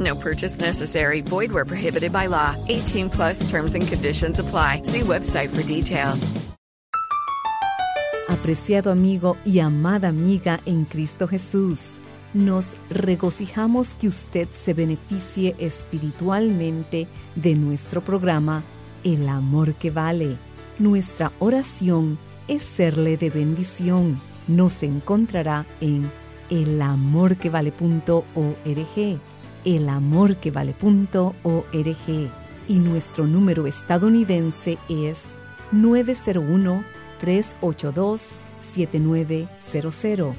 No purchase necessary. Void where prohibited by law. 18 plus terms and conditions apply. See website for details. Apreciado amigo y amada amiga en Cristo Jesús, nos regocijamos que usted se beneficie espiritualmente de nuestro programa El Amor que Vale. Nuestra oración es serle de bendición. Nos encontrará en elamorquevale.org elamorquevale.org y nuestro número estadounidense es 901-382-7900.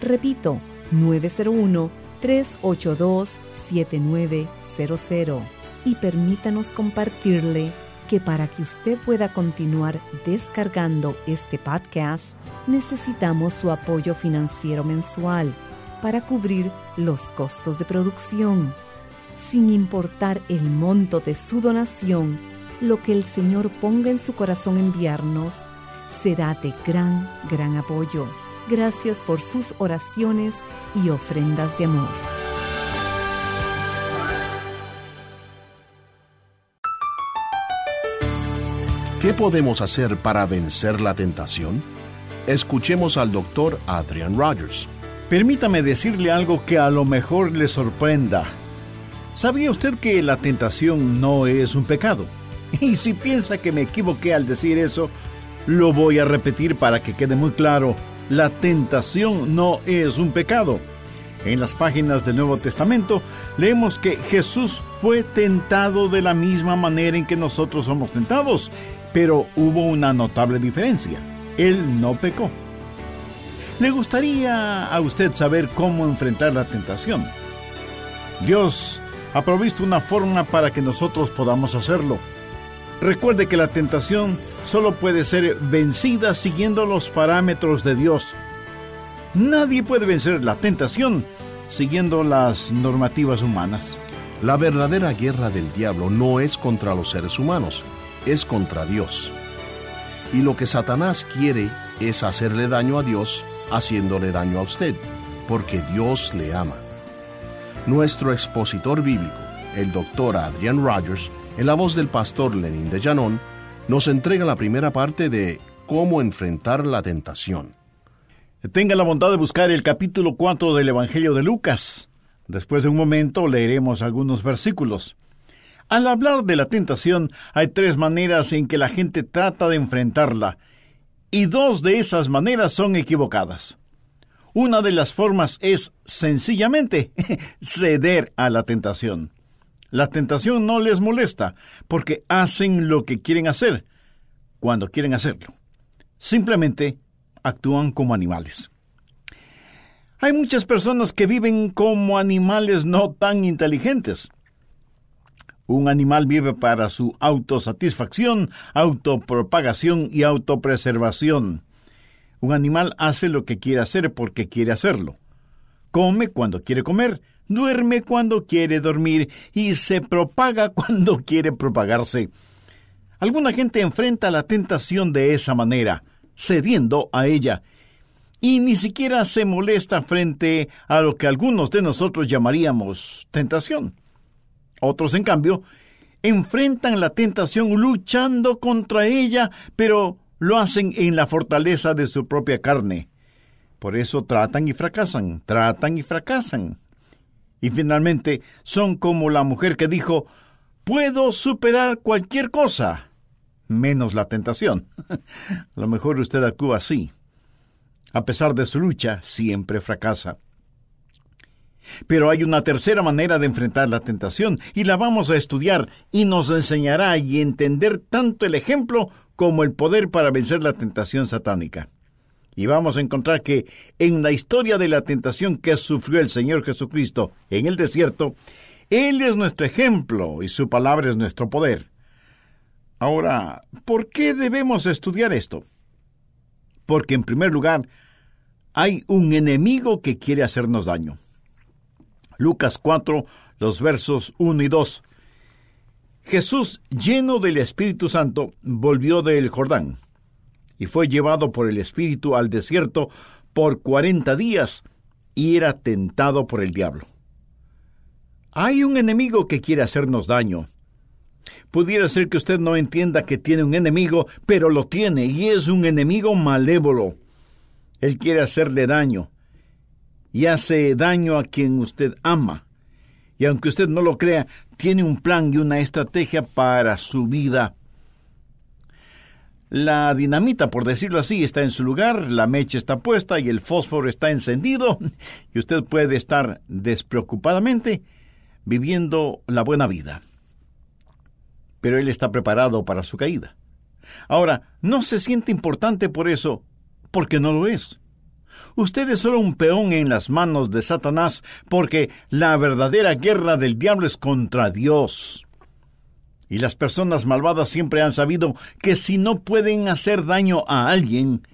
Repito, 901-382-7900. Y permítanos compartirle que para que usted pueda continuar descargando este podcast, necesitamos su apoyo financiero mensual para cubrir los costos de producción. Sin importar el monto de su donación, lo que el Señor ponga en su corazón enviarnos será de gran, gran apoyo. Gracias por sus oraciones y ofrendas de amor. ¿Qué podemos hacer para vencer la tentación? Escuchemos al doctor Adrian Rogers. Permítame decirle algo que a lo mejor le sorprenda. ¿Sabía usted que la tentación no es un pecado? Y si piensa que me equivoqué al decir eso, lo voy a repetir para que quede muy claro. La tentación no es un pecado. En las páginas del Nuevo Testamento leemos que Jesús fue tentado de la misma manera en que nosotros somos tentados, pero hubo una notable diferencia. Él no pecó. ¿Le gustaría a usted saber cómo enfrentar la tentación? Dios ha provisto una forma para que nosotros podamos hacerlo. Recuerde que la tentación solo puede ser vencida siguiendo los parámetros de Dios. Nadie puede vencer la tentación siguiendo las normativas humanas. La verdadera guerra del diablo no es contra los seres humanos, es contra Dios. Y lo que Satanás quiere es hacerle daño a Dios haciéndole daño a usted, porque Dios le ama. Nuestro expositor bíblico, el doctor Adrian Rogers, en la voz del pastor Lenin de Llanón, nos entrega la primera parte de Cómo enfrentar la tentación. Tenga la bondad de buscar el capítulo 4 del Evangelio de Lucas. Después de un momento leeremos algunos versículos. Al hablar de la tentación, hay tres maneras en que la gente trata de enfrentarla, y dos de esas maneras son equivocadas. Una de las formas es sencillamente ceder a la tentación. La tentación no les molesta porque hacen lo que quieren hacer cuando quieren hacerlo. Simplemente actúan como animales. Hay muchas personas que viven como animales no tan inteligentes. Un animal vive para su autosatisfacción, autopropagación y autopreservación. Un animal hace lo que quiere hacer porque quiere hacerlo. Come cuando quiere comer, duerme cuando quiere dormir y se propaga cuando quiere propagarse. Alguna gente enfrenta la tentación de esa manera, cediendo a ella, y ni siquiera se molesta frente a lo que algunos de nosotros llamaríamos tentación. Otros, en cambio, enfrentan la tentación luchando contra ella, pero lo hacen en la fortaleza de su propia carne. Por eso tratan y fracasan, tratan y fracasan. Y finalmente son como la mujer que dijo, puedo superar cualquier cosa, menos la tentación. A lo mejor usted actúa así. A pesar de su lucha, siempre fracasa. Pero hay una tercera manera de enfrentar la tentación y la vamos a estudiar y nos enseñará y entender tanto el ejemplo como el poder para vencer la tentación satánica. Y vamos a encontrar que en la historia de la tentación que sufrió el Señor Jesucristo en el desierto, Él es nuestro ejemplo y su palabra es nuestro poder. Ahora, ¿por qué debemos estudiar esto? Porque en primer lugar, hay un enemigo que quiere hacernos daño. Lucas 4, los versos 1 y 2. Jesús, lleno del Espíritu Santo, volvió del Jordán y fue llevado por el Espíritu al desierto por cuarenta días y era tentado por el diablo. Hay un enemigo que quiere hacernos daño. Pudiera ser que usted no entienda que tiene un enemigo, pero lo tiene y es un enemigo malévolo. Él quiere hacerle daño y hace daño a quien usted ama. Y aunque usted no lo crea, tiene un plan y una estrategia para su vida. La dinamita, por decirlo así, está en su lugar, la mecha está puesta y el fósforo está encendido, y usted puede estar despreocupadamente viviendo la buena vida. Pero él está preparado para su caída. Ahora, no se siente importante por eso, porque no lo es. Usted es solo un peón en las manos de Satanás, porque la verdadera guerra del diablo es contra Dios. Y las personas malvadas siempre han sabido que si no pueden hacer daño a alguien,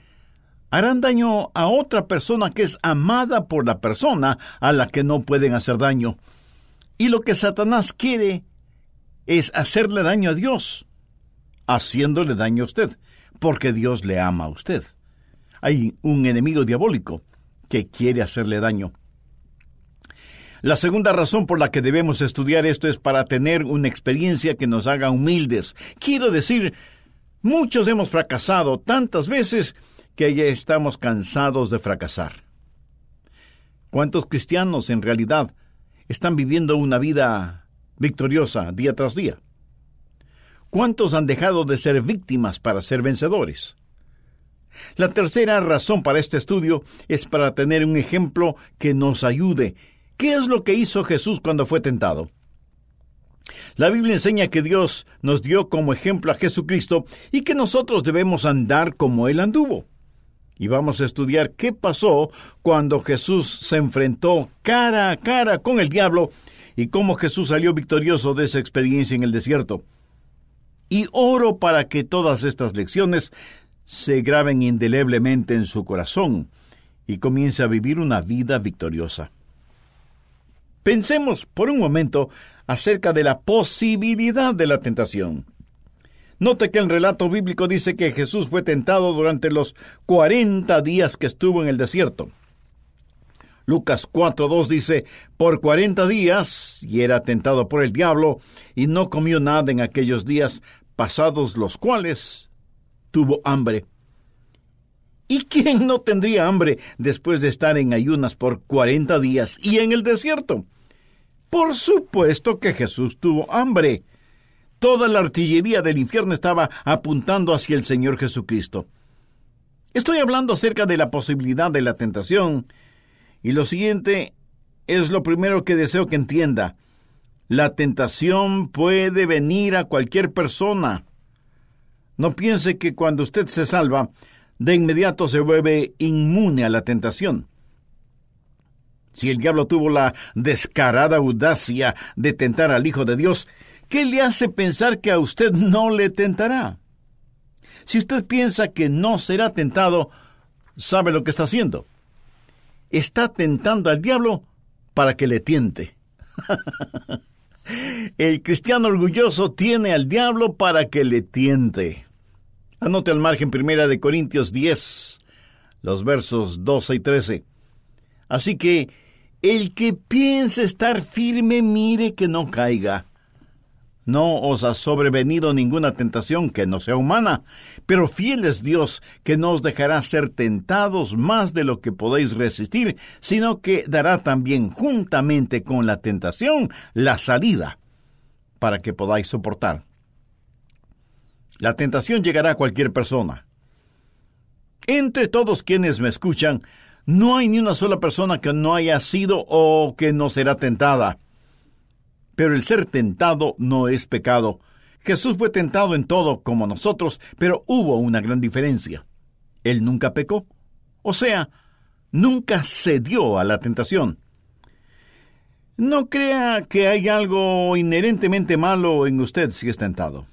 harán daño a otra persona que es amada por la persona a la que no pueden hacer daño. Y lo que Satanás quiere es hacerle daño a Dios, haciéndole daño a usted, porque Dios le ama a usted. Hay un enemigo diabólico que quiere hacerle daño. La segunda razón por la que debemos estudiar esto es para tener una experiencia que nos haga humildes. Quiero decir, muchos hemos fracasado tantas veces que ya estamos cansados de fracasar. ¿Cuántos cristianos en realidad están viviendo una vida victoriosa día tras día? ¿Cuántos han dejado de ser víctimas para ser vencedores? La tercera razón para este estudio es para tener un ejemplo que nos ayude ¿Qué es lo que hizo Jesús cuando fue tentado? La Biblia enseña que Dios nos dio como ejemplo a Jesucristo y que nosotros debemos andar como Él anduvo. Y vamos a estudiar qué pasó cuando Jesús se enfrentó cara a cara con el diablo y cómo Jesús salió victorioso de esa experiencia en el desierto. Y oro para que todas estas lecciones se graben indeleblemente en su corazón y comience a vivir una vida victoriosa. Pensemos por un momento acerca de la posibilidad de la tentación. Note que el relato bíblico dice que Jesús fue tentado durante los cuarenta días que estuvo en el desierto. Lucas 4.2 dice, por cuarenta días, y era tentado por el diablo, y no comió nada en aquellos días, pasados los cuales tuvo hambre. ¿Y quién no tendría hambre después de estar en ayunas por cuarenta días y en el desierto? Por supuesto que Jesús tuvo hambre. Toda la artillería del infierno estaba apuntando hacia el Señor Jesucristo. Estoy hablando acerca de la posibilidad de la tentación, y lo siguiente es lo primero que deseo que entienda. La tentación puede venir a cualquier persona. No piense que cuando usted se salva, de inmediato se vuelve inmune a la tentación. Si el diablo tuvo la descarada audacia de tentar al Hijo de Dios, ¿qué le hace pensar que a usted no le tentará? Si usted piensa que no será tentado, sabe lo que está haciendo. Está tentando al diablo para que le tiente. el cristiano orgulloso tiene al diablo para que le tiente. Anote al margen primera de Corintios 10, los versos 12 y 13. Así que el que piense estar firme, mire que no caiga. No os ha sobrevenido ninguna tentación que no sea humana, pero fiel es Dios, que no os dejará ser tentados más de lo que podéis resistir, sino que dará también juntamente con la tentación la salida, para que podáis soportar. La tentación llegará a cualquier persona. Entre todos quienes me escuchan, no hay ni una sola persona que no haya sido o que no será tentada. Pero el ser tentado no es pecado. Jesús fue tentado en todo como nosotros, pero hubo una gran diferencia. Él nunca pecó. O sea, nunca cedió a la tentación. No crea que hay algo inherentemente malo en usted si es tentado.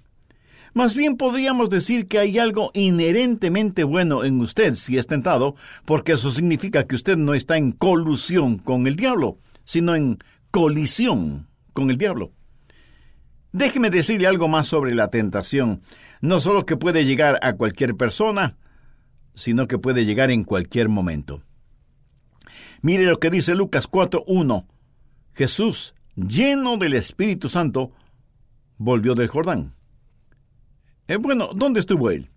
Más bien podríamos decir que hay algo inherentemente bueno en usted si es tentado, porque eso significa que usted no está en colusión con el diablo, sino en colisión con el diablo. Déjeme decirle algo más sobre la tentación. No solo que puede llegar a cualquier persona, sino que puede llegar en cualquier momento. Mire lo que dice Lucas 4.1. Jesús, lleno del Espíritu Santo, volvió del Jordán. Eh, bueno, ¿dónde estuvo él?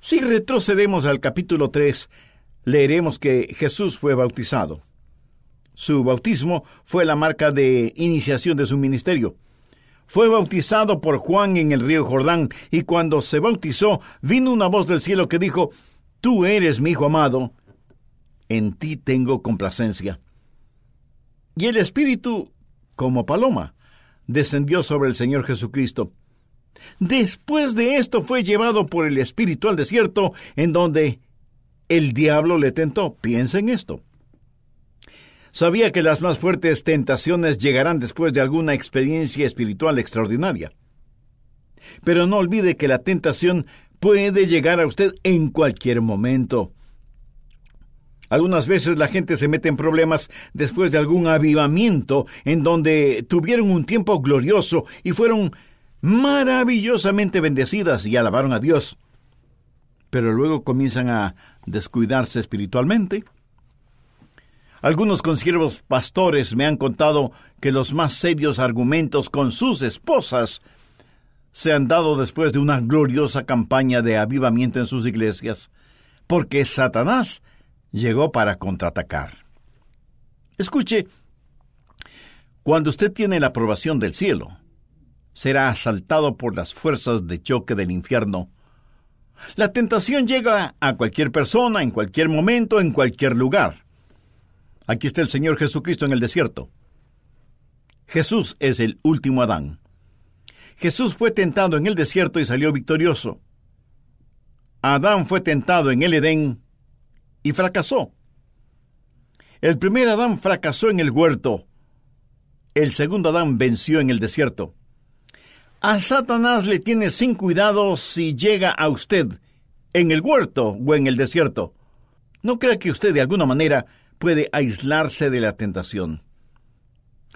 Si retrocedemos al capítulo 3, leeremos que Jesús fue bautizado. Su bautismo fue la marca de iniciación de su ministerio. Fue bautizado por Juan en el río Jordán, y cuando se bautizó, vino una voz del cielo que dijo, Tú eres mi Hijo amado, en ti tengo complacencia. Y el Espíritu, como paloma, descendió sobre el Señor Jesucristo. Después de esto fue llevado por el Espíritu al desierto, en donde el diablo le tentó. Piensa en esto. Sabía que las más fuertes tentaciones llegarán después de alguna experiencia espiritual extraordinaria. Pero no olvide que la tentación puede llegar a usted en cualquier momento. Algunas veces la gente se mete en problemas después de algún avivamiento en donde tuvieron un tiempo glorioso y fueron maravillosamente bendecidas y alabaron a Dios. Pero luego comienzan a descuidarse espiritualmente. Algunos consiervos pastores me han contado que los más serios argumentos con sus esposas se han dado después de una gloriosa campaña de avivamiento en sus iglesias, porque Satanás llegó para contraatacar. Escuche, cuando usted tiene la aprobación del cielo, será asaltado por las fuerzas de choque del infierno. La tentación llega a cualquier persona, en cualquier momento, en cualquier lugar. Aquí está el Señor Jesucristo en el desierto. Jesús es el último Adán. Jesús fue tentado en el desierto y salió victorioso. Adán fue tentado en el Edén y fracasó. El primer Adán fracasó en el huerto. El segundo Adán venció en el desierto. A Satanás le tiene sin cuidado si llega a usted en el huerto o en el desierto. No crea que usted de alguna manera puede aislarse de la tentación.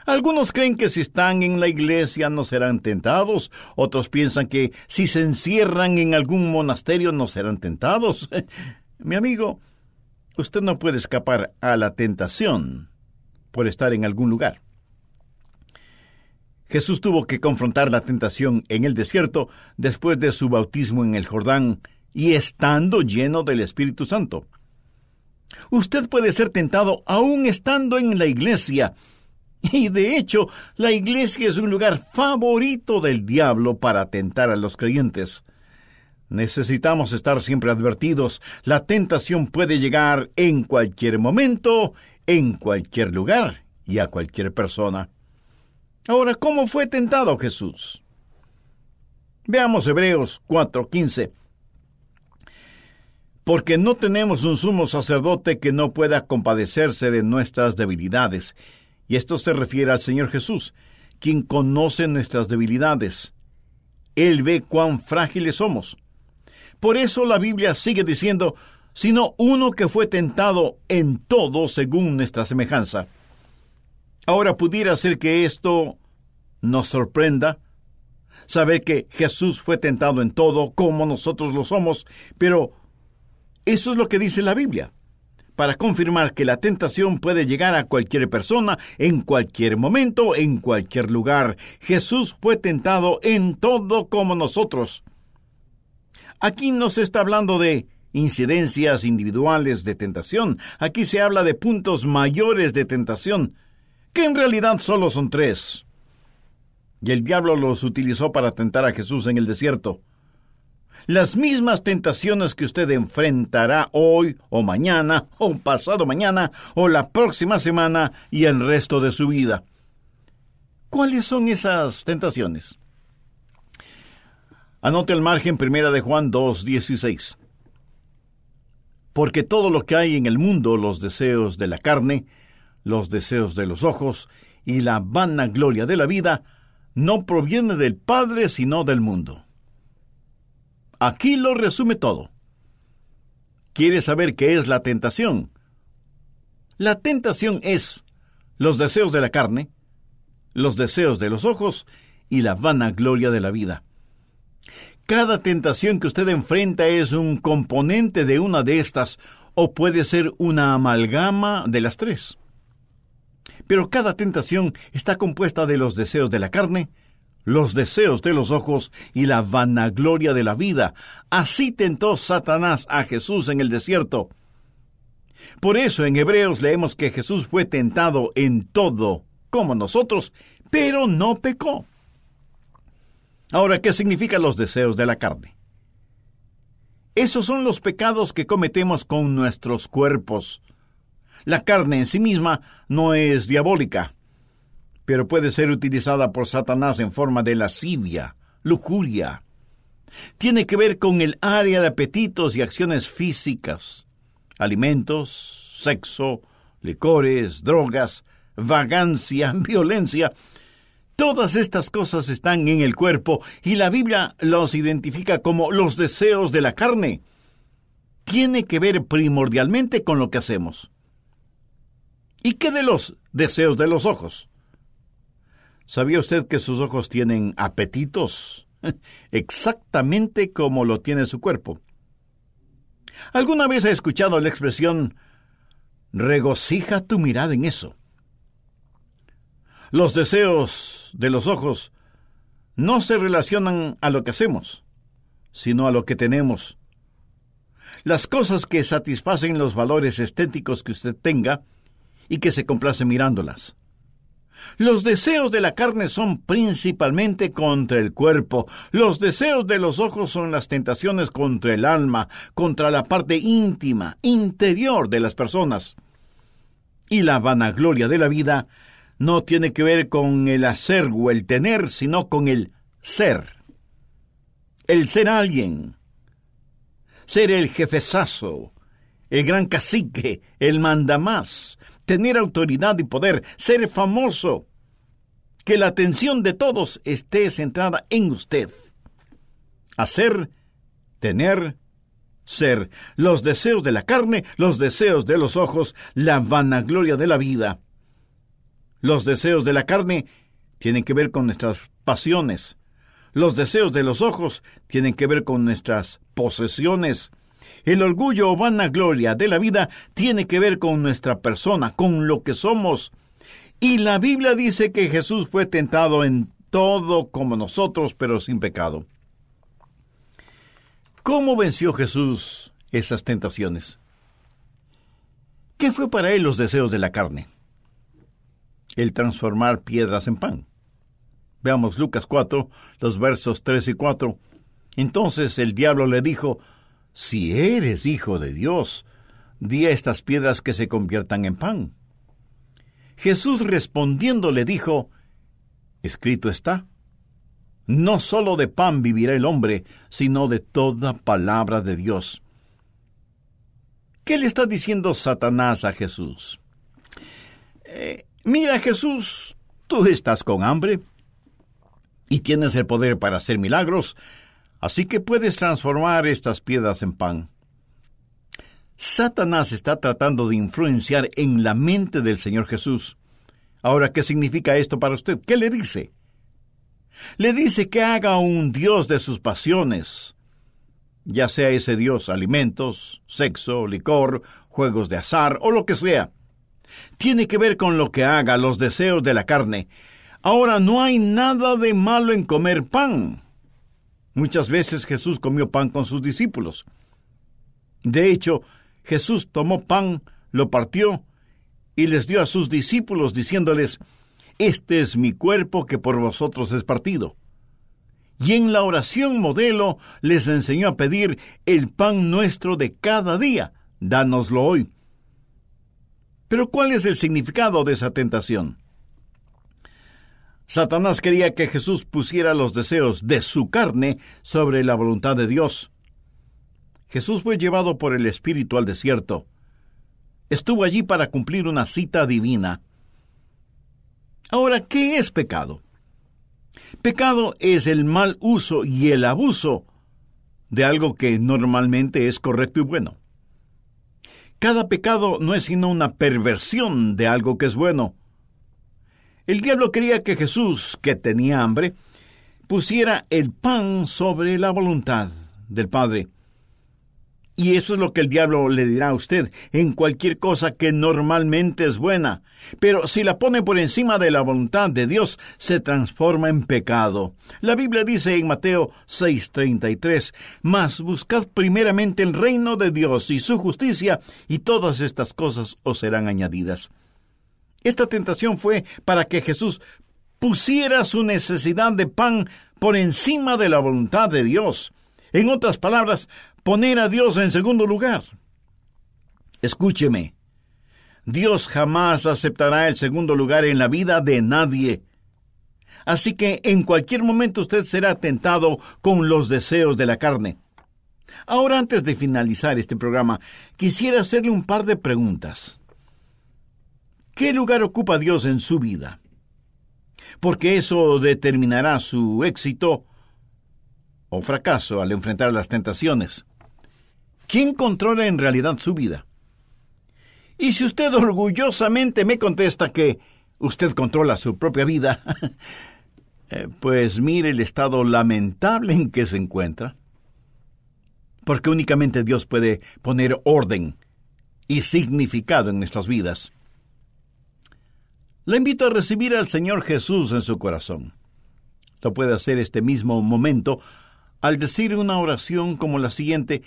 Algunos creen que si están en la iglesia no serán tentados, otros piensan que si se encierran en algún monasterio no serán tentados. Mi amigo, usted no puede escapar a la tentación por estar en algún lugar. Jesús tuvo que confrontar la tentación en el desierto después de su bautismo en el Jordán y estando lleno del Espíritu Santo. Usted puede ser tentado aún estando en la iglesia. Y de hecho, la iglesia es un lugar favorito del diablo para tentar a los creyentes. Necesitamos estar siempre advertidos. La tentación puede llegar en cualquier momento, en cualquier lugar y a cualquier persona. Ahora, ¿cómo fue tentado Jesús? Veamos Hebreos 4:15. Porque no tenemos un sumo sacerdote que no pueda compadecerse de nuestras debilidades. Y esto se refiere al Señor Jesús, quien conoce nuestras debilidades. Él ve cuán frágiles somos. Por eso la Biblia sigue diciendo, sino uno que fue tentado en todo según nuestra semejanza Ahora pudiera ser que esto nos sorprenda, saber que Jesús fue tentado en todo como nosotros lo somos, pero eso es lo que dice la Biblia, para confirmar que la tentación puede llegar a cualquier persona, en cualquier momento, en cualquier lugar. Jesús fue tentado en todo como nosotros. Aquí no se está hablando de incidencias individuales de tentación, aquí se habla de puntos mayores de tentación, que en realidad solo son tres. Y el diablo los utilizó para tentar a Jesús en el desierto. las mismas tentaciones que usted enfrentará hoy o mañana o pasado mañana o la próxima semana y el resto de su vida. ¿Cuáles son esas tentaciones? Anote el margen primera de Juan 2:16. Porque todo lo que hay en el mundo, los deseos de la carne, los deseos de los ojos y la vanagloria de la vida, no proviene del Padre sino del mundo. Aquí lo resume todo. ¿Quiere saber qué es la tentación? La tentación es los deseos de la carne, los deseos de los ojos y la vanagloria de la vida. Cada tentación que usted enfrenta es un componente de una de estas o puede ser una amalgama de las tres. Pero cada tentación está compuesta de los deseos de la carne, los deseos de los ojos y la vanagloria de la vida. Así tentó Satanás a Jesús en el desierto. Por eso en Hebreos leemos que Jesús fue tentado en todo, como nosotros, pero no pecó. Ahora, ¿qué significan los deseos de la carne? Esos son los pecados que cometemos con nuestros cuerpos. La carne en sí misma no es diabólica pero puede ser utilizada por Satanás en forma de lascivia, lujuria. Tiene que ver con el área de apetitos y acciones físicas, alimentos, sexo, licores, drogas, vagancia, violencia. Todas estas cosas están en el cuerpo y la Biblia los identifica como los deseos de la carne. Tiene que ver primordialmente con lo que hacemos. ¿Y qué de los deseos de los ojos? ¿Sabía usted que sus ojos tienen apetitos? Exactamente como lo tiene su cuerpo. ¿Alguna vez ha escuchado la expresión regocija tu mirada en eso? Los deseos de los ojos no se relacionan a lo que hacemos, sino a lo que tenemos. Las cosas que satisfacen los valores estéticos que usted tenga y que se complace mirándolas. Los deseos de la carne son principalmente contra el cuerpo. Los deseos de los ojos son las tentaciones contra el alma, contra la parte íntima, interior de las personas. Y la vanagloria de la vida no tiene que ver con el hacer o el tener, sino con el ser. El ser alguien. Ser el jefezazo, el gran cacique, el mandamás, tener autoridad y poder, ser famoso, que la atención de todos esté centrada en usted. Hacer, tener, ser, los deseos de la carne, los deseos de los ojos, la vanagloria de la vida. Los deseos de la carne tienen que ver con nuestras pasiones. Los deseos de los ojos tienen que ver con nuestras posesiones. El orgullo o vanagloria de la vida tiene que ver con nuestra persona, con lo que somos. Y la Biblia dice que Jesús fue tentado en todo como nosotros, pero sin pecado. ¿Cómo venció Jesús esas tentaciones? ¿Qué fue para él los deseos de la carne? El transformar piedras en pan. Veamos Lucas 4, los versos 3 y 4. Entonces el diablo le dijo, si eres hijo de Dios, di a estas piedras que se conviertan en pan. Jesús respondiendo le dijo, Escrito está, no sólo de pan vivirá el hombre, sino de toda palabra de Dios. ¿Qué le está diciendo Satanás a Jesús? Eh, mira Jesús, tú estás con hambre y tienes el poder para hacer milagros, Así que puedes transformar estas piedras en pan. Satanás está tratando de influenciar en la mente del Señor Jesús. Ahora, ¿qué significa esto para usted? ¿Qué le dice? Le dice que haga un Dios de sus pasiones, ya sea ese Dios alimentos, sexo, licor, juegos de azar o lo que sea. Tiene que ver con lo que haga, los deseos de la carne. Ahora, no hay nada de malo en comer pan. Muchas veces Jesús comió pan con sus discípulos. De hecho, Jesús tomó pan, lo partió y les dio a sus discípulos diciéndoles, Este es mi cuerpo que por vosotros es partido. y en la oración modelo les enseñó a pedir el pan nuestro de cada día. Dánoslo hoy. Pero ¿cuál es el significado de esa tentación? Satanás quería que Jesús pusiera los deseos de su carne sobre la voluntad de Dios. Jesús fue llevado por el Espíritu al desierto. Estuvo allí para cumplir una cita divina. Ahora, ¿qué es pecado? Pecado es el mal uso y el abuso de algo que normalmente es correcto y bueno. Cada pecado no es sino una perversión de algo que es bueno. El diablo quería que Jesús, que tenía hambre, pusiera el pan sobre la voluntad del Padre. Y eso es lo que el diablo le dirá a usted en cualquier cosa que normalmente es buena. Pero si la pone por encima de la voluntad de Dios, se transforma en pecado. La Biblia dice en Mateo 6:33, Mas buscad primeramente el reino de Dios y su justicia, y todas estas cosas os serán añadidas. Esta tentación fue para que Jesús pusiera su necesidad de pan por encima de la voluntad de Dios. En otras palabras, poner a Dios en segundo lugar. Escúcheme, Dios jamás aceptará el segundo lugar en la vida de nadie. Así que en cualquier momento usted será tentado con los deseos de la carne. Ahora, antes de finalizar este programa, quisiera hacerle un par de preguntas. ¿Qué lugar ocupa Dios en su vida? Porque eso determinará su éxito o fracaso al enfrentar las tentaciones. ¿Quién controla en realidad su vida? Y si usted orgullosamente me contesta que usted controla su propia vida, eh, pues mire el estado lamentable en que se encuentra. Porque únicamente Dios puede poner orden y significado en nuestras vidas. Le invito a recibir al Señor Jesús en su corazón. Lo puede hacer este mismo momento al decir una oración como la siguiente,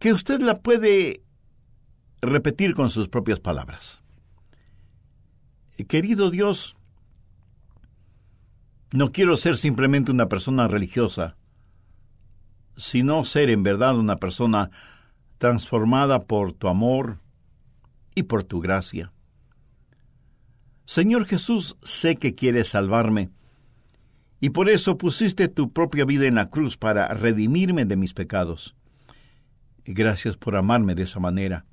que usted la puede repetir con sus propias palabras. Querido Dios, no quiero ser simplemente una persona religiosa, sino ser en verdad una persona transformada por tu amor y por tu gracia. Señor Jesús, sé que quieres salvarme, y por eso pusiste tu propia vida en la cruz para redimirme de mis pecados. Gracias por amarme de esa manera.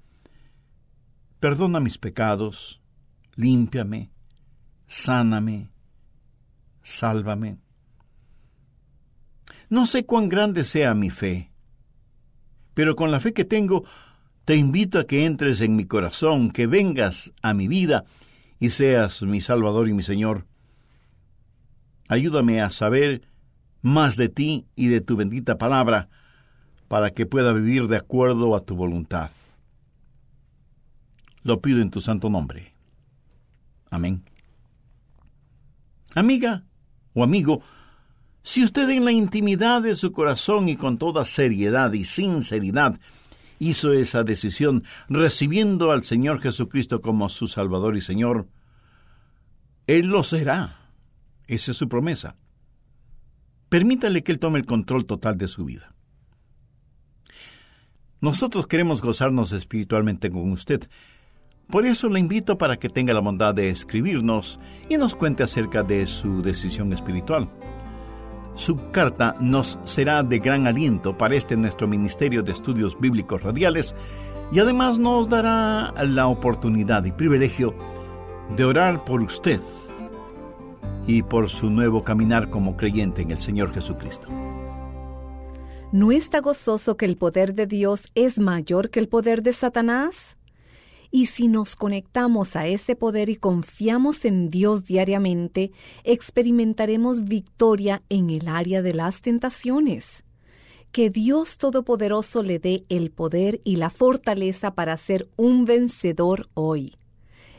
Perdona mis pecados, límpiame, sáname, sálvame. No sé cuán grande sea mi fe, pero con la fe que tengo, te invito a que entres en mi corazón, que vengas a mi vida y seas mi Salvador y mi Señor. Ayúdame a saber más de ti y de tu bendita palabra, para que pueda vivir de acuerdo a tu voluntad. Lo pido en tu santo nombre. Amén. Amiga o amigo, si usted en la intimidad de su corazón y con toda seriedad y sinceridad hizo esa decisión recibiendo al Señor Jesucristo como su Salvador y Señor, Él lo será. Esa es su promesa. Permítale que Él tome el control total de su vida. Nosotros queremos gozarnos espiritualmente con usted. Por eso le invito para que tenga la bondad de escribirnos y nos cuente acerca de su decisión espiritual. Su carta nos será de gran aliento para este nuestro Ministerio de Estudios Bíblicos Radiales y además nos dará la oportunidad y privilegio de orar por usted y por su nuevo caminar como creyente en el Señor Jesucristo. ¿No está gozoso que el poder de Dios es mayor que el poder de Satanás? Y si nos conectamos a ese poder y confiamos en Dios diariamente, experimentaremos victoria en el área de las tentaciones. Que Dios Todopoderoso le dé el poder y la fortaleza para ser un vencedor hoy.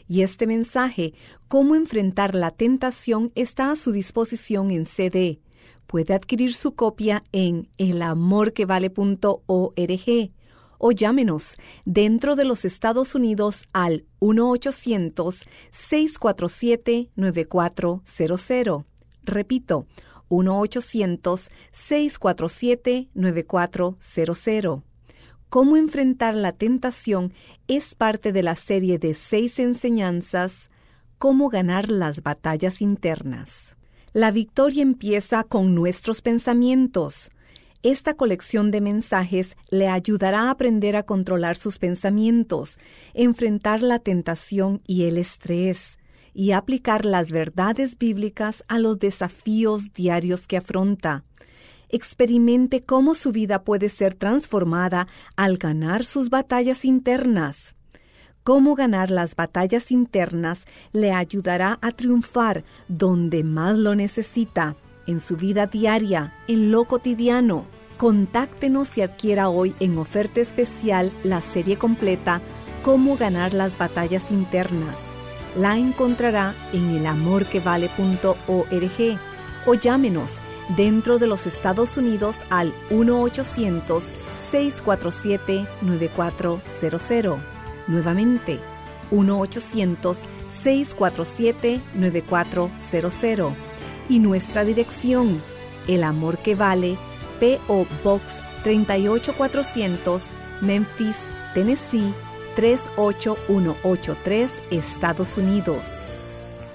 Y este mensaje, Cómo enfrentar la tentación, está a su disposición en CD. Puede adquirir su copia en elamorquevale.org o llámenos dentro de los Estados Unidos al 1-800-647-9400. Repito, 1-800-647-9400. Cómo enfrentar la tentación es parte de la serie de seis enseñanzas Cómo ganar las batallas internas. La victoria empieza con nuestros pensamientos. Esta colección de mensajes le ayudará a aprender a controlar sus pensamientos, enfrentar la tentación y el estrés, y aplicar las verdades bíblicas a los desafíos diarios que afronta. Experimente cómo su vida puede ser transformada al ganar sus batallas internas. Cómo ganar las batallas internas le ayudará a triunfar donde más lo necesita, en su vida diaria, en lo cotidiano. Contáctenos y adquiera hoy en oferta especial la serie completa Cómo ganar las batallas internas la encontrará en elamorquevale.org o llámenos dentro de los Estados Unidos al 1-800-647-9400. Nuevamente, 1-800-647-9400. Y nuestra dirección, El Amor que Vale, P.O. Box 38400, Memphis, Tennessee 38183 Estados Unidos.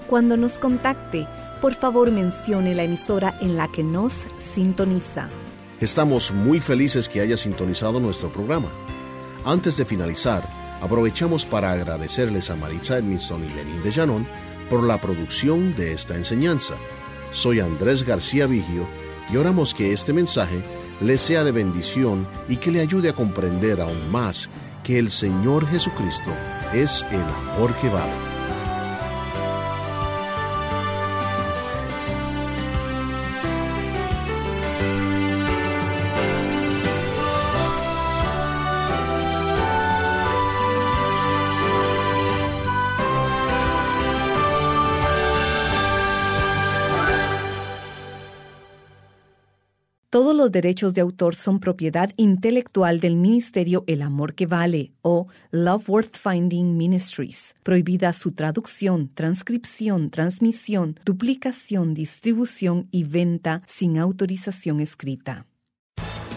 Cuando nos contacte, por favor mencione la emisora en la que nos sintoniza. Estamos muy felices que haya sintonizado nuestro programa. Antes de finalizar, aprovechamos para agradecerles a Maritza Edmiston y Lenín de Llanón por la producción de esta enseñanza. Soy Andrés García Vigio y oramos que este mensaje les sea de bendición y que le ayude a comprender aún más que el Señor Jesucristo es el amor que vale. Los derechos de autor son propiedad intelectual del Ministerio El Amor que Vale o Love Worth Finding Ministries. Prohibida su traducción, transcripción, transmisión, duplicación, distribución y venta sin autorización escrita.